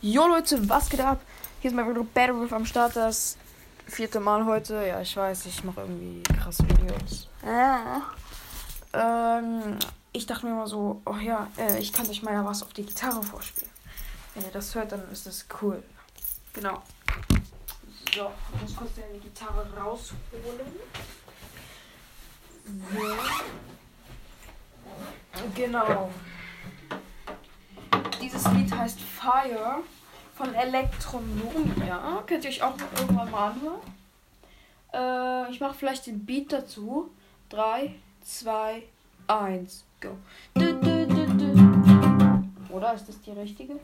Jo Leute, was geht ab? Hier ist mal wieder Battle am Start, das vierte Mal heute. Ja, ich weiß, ich mache irgendwie krasse Videos. Ah. Ähm, ich dachte mir mal so, oh ja, äh, ich kann euch mal ja was auf die Gitarre vorspielen. Wenn ihr das hört, dann ist das cool. Genau. So, ich muss kurz die Gitarre rausholen. So. Genau. Dieses Lied heißt Fire von Elektronomia. Könnt ihr euch auch noch irgendwann mal anhören. Äh, ich mache vielleicht den Beat dazu. 3, 2, 1, go. Oder ist das die richtige?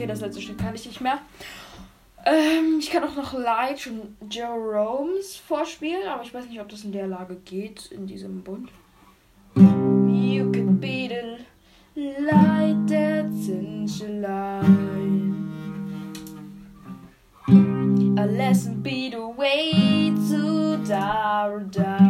Okay, das letzte Stück kann ich nicht mehr. Ähm, ich kann auch noch Light und Jerome's vorspielen, aber ich weiß nicht, ob das in der Lage geht, in diesem Bund. You could be the light that's in July. A lesson be the way to paradise.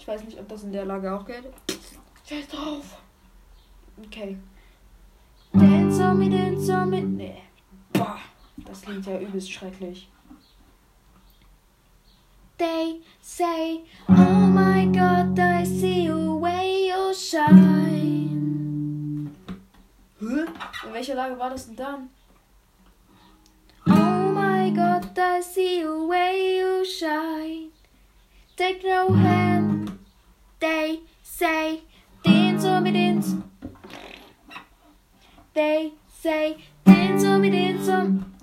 Ich weiß nicht, ob das in der Lage auch geht. Scheiß drauf. Okay. Dance on me, dance on. Nee. Boah, das klingt ja übelst schrecklich. They say, Oh my god, I see you way you shine. Hä? In welcher Lage war das denn dann? Oh my god, I see you way you shine. Take no hand. Say, dance on me, dance. They say, dance on me, dance on.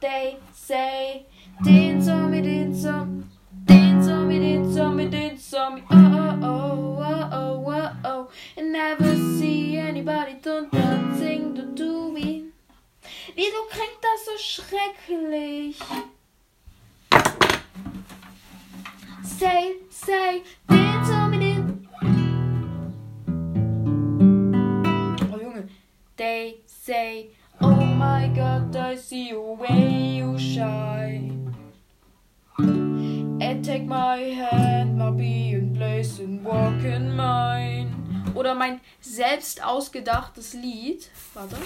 They say, dance on me, dance on. Dance on me, dance on me, dance on me. Oh, oh, oh, oh, oh, oh. oh, oh. And never see anybody don't dancing to do it. Wieso klingt das so schrecklich? See you way you shine. And take my hand, my be in place and walk in mine. Oder mein selbst ausgedachtes Lied. Warte.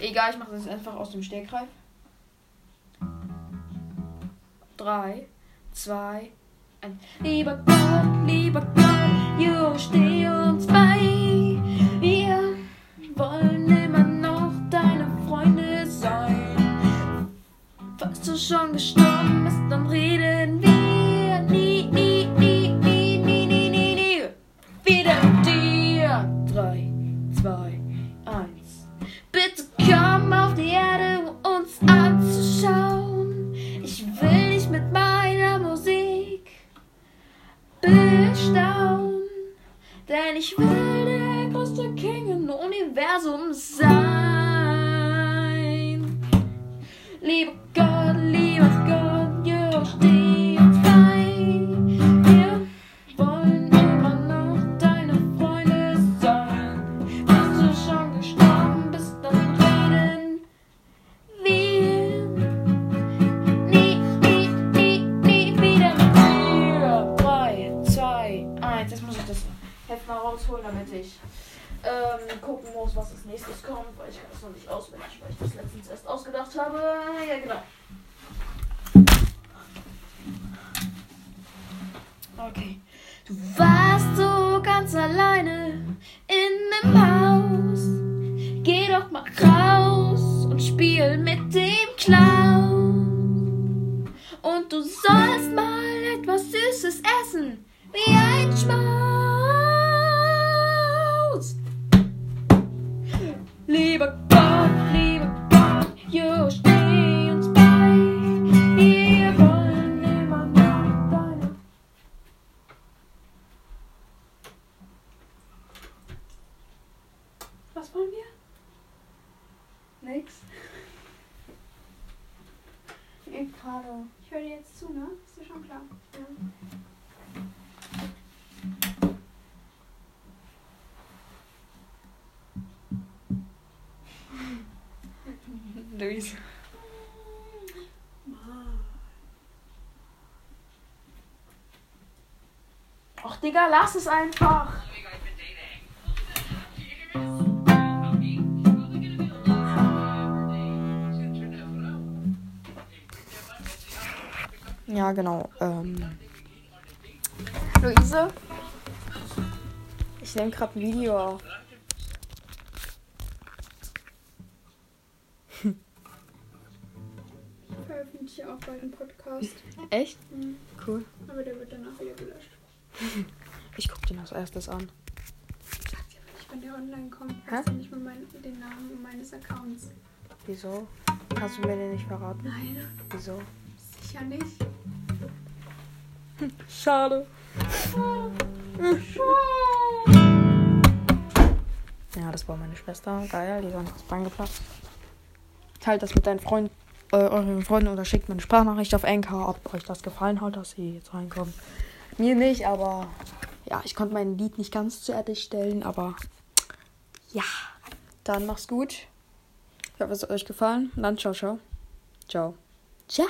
Egal, ich mache das einfach aus dem Stegreif. Drei, zwei, ein. Lieber Gott, lieber Gott, Jo, steh uns bei. Denn ich will der größte King im Universum sein. Lieber Gott, lieber Gott, ja, steh uns bei. Wir wollen immer noch deine Freunde sein. Bist du schon gestorben, bist dann reden wir nie, nie, nie, nie wieder mit dir. 3, 2, 1. Jetzt muss ich das Heft mal rausholen, damit ich ähm, gucken muss, was als nächstes kommt, weil ich kann das noch nicht auswendig, weil ich das letztens erst ausgedacht habe. Ja, genau. Okay. Du warst so ganz alleine in dem Haus. Geh doch mal raus und spiel mit dem Clown. Und du sollst mal etwas Süßes essen, wie ein Schmaus. Was wollen wir? Nix. Ich gerade. Ich höre dir jetzt zu, ne? Ist dir schon klar? Ja. Luis. Ach, Digga, lass es einfach. Ja, genau. Ähm. Luise? Ich nehme gerade ein Video auf. Ich veröffentliche auch bald einen Podcast. Echt? Mhm. Cool. Aber der wird danach wieder gelöscht. Ich guck den als erstes an. Sagt ja nicht, wenn der online kommt. Weiß ja nicht mal mein, den Namen meines Accounts. Wieso? Kannst du mir den nicht verraten? Nein, Wieso? Sicher nicht. Schade. Ja, das war meine Schwester. Geil, die ist einfach das Bein geplatzt. Teilt das mit deinen Freunden, äh, euren Freunden oder schickt mir eine Sprachnachricht auf Anchor, ob euch das gefallen hat, dass sie jetzt reinkommen. Mir nicht, aber ja, ich konnte mein Lied nicht ganz zu Ende stellen, aber ja, dann mach's gut. Ich hoffe, es hat euch gefallen. Und dann ciao, ciao. Ciao. Ciao.